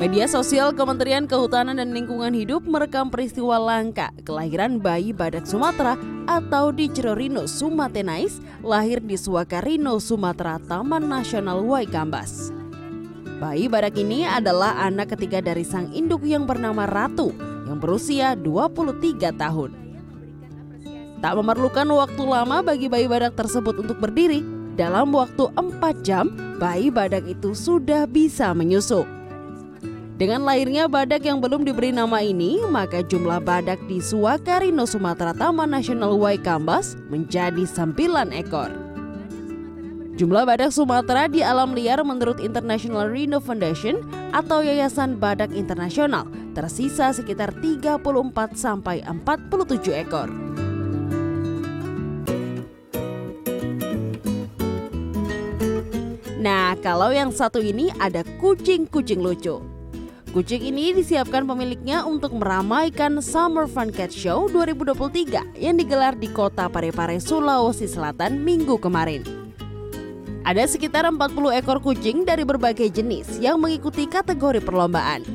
Media sosial Kementerian Kehutanan dan Lingkungan Hidup merekam peristiwa langka kelahiran bayi badak Sumatera atau di Cerorino Sumatenais lahir di Suakarino Sumatera Taman Nasional Waikambas. Bayi badak ini adalah anak ketiga dari sang induk yang bernama Ratu yang berusia 23 tahun. Tak memerlukan waktu lama bagi bayi badak tersebut untuk berdiri, dalam waktu 4 jam bayi badak itu sudah bisa menyusu. Dengan lahirnya badak yang belum diberi nama ini, maka jumlah badak di Suakarino Sumatera Taman Nasional Waikambas menjadi 9 ekor. Jumlah badak Sumatera di alam liar menurut International Rhino Foundation atau Yayasan Badak Internasional tersisa sekitar 34 sampai 47 ekor. Nah, kalau yang satu ini ada kucing-kucing lucu. Kucing ini disiapkan pemiliknya untuk meramaikan Summer Fun Cat Show 2023 yang digelar di kota Parepare, Sulawesi Selatan minggu kemarin. Ada sekitar 40 ekor kucing dari berbagai jenis yang mengikuti kategori perlombaan.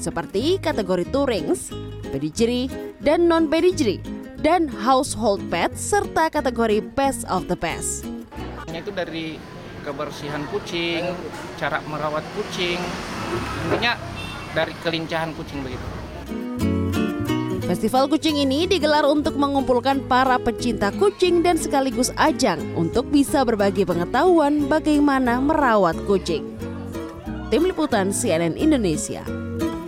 Seperti kategori Tourings, Pedigree, dan Non-Pedigree, dan Household Pet serta kategori Best of the Best. Itu dari kebersihan kucing, cara merawat kucing, intinya dari kelincahan kucing begitu. Festival kucing ini digelar untuk mengumpulkan para pecinta kucing dan sekaligus ajang untuk bisa berbagi pengetahuan bagaimana merawat kucing. Tim Liputan CNN Indonesia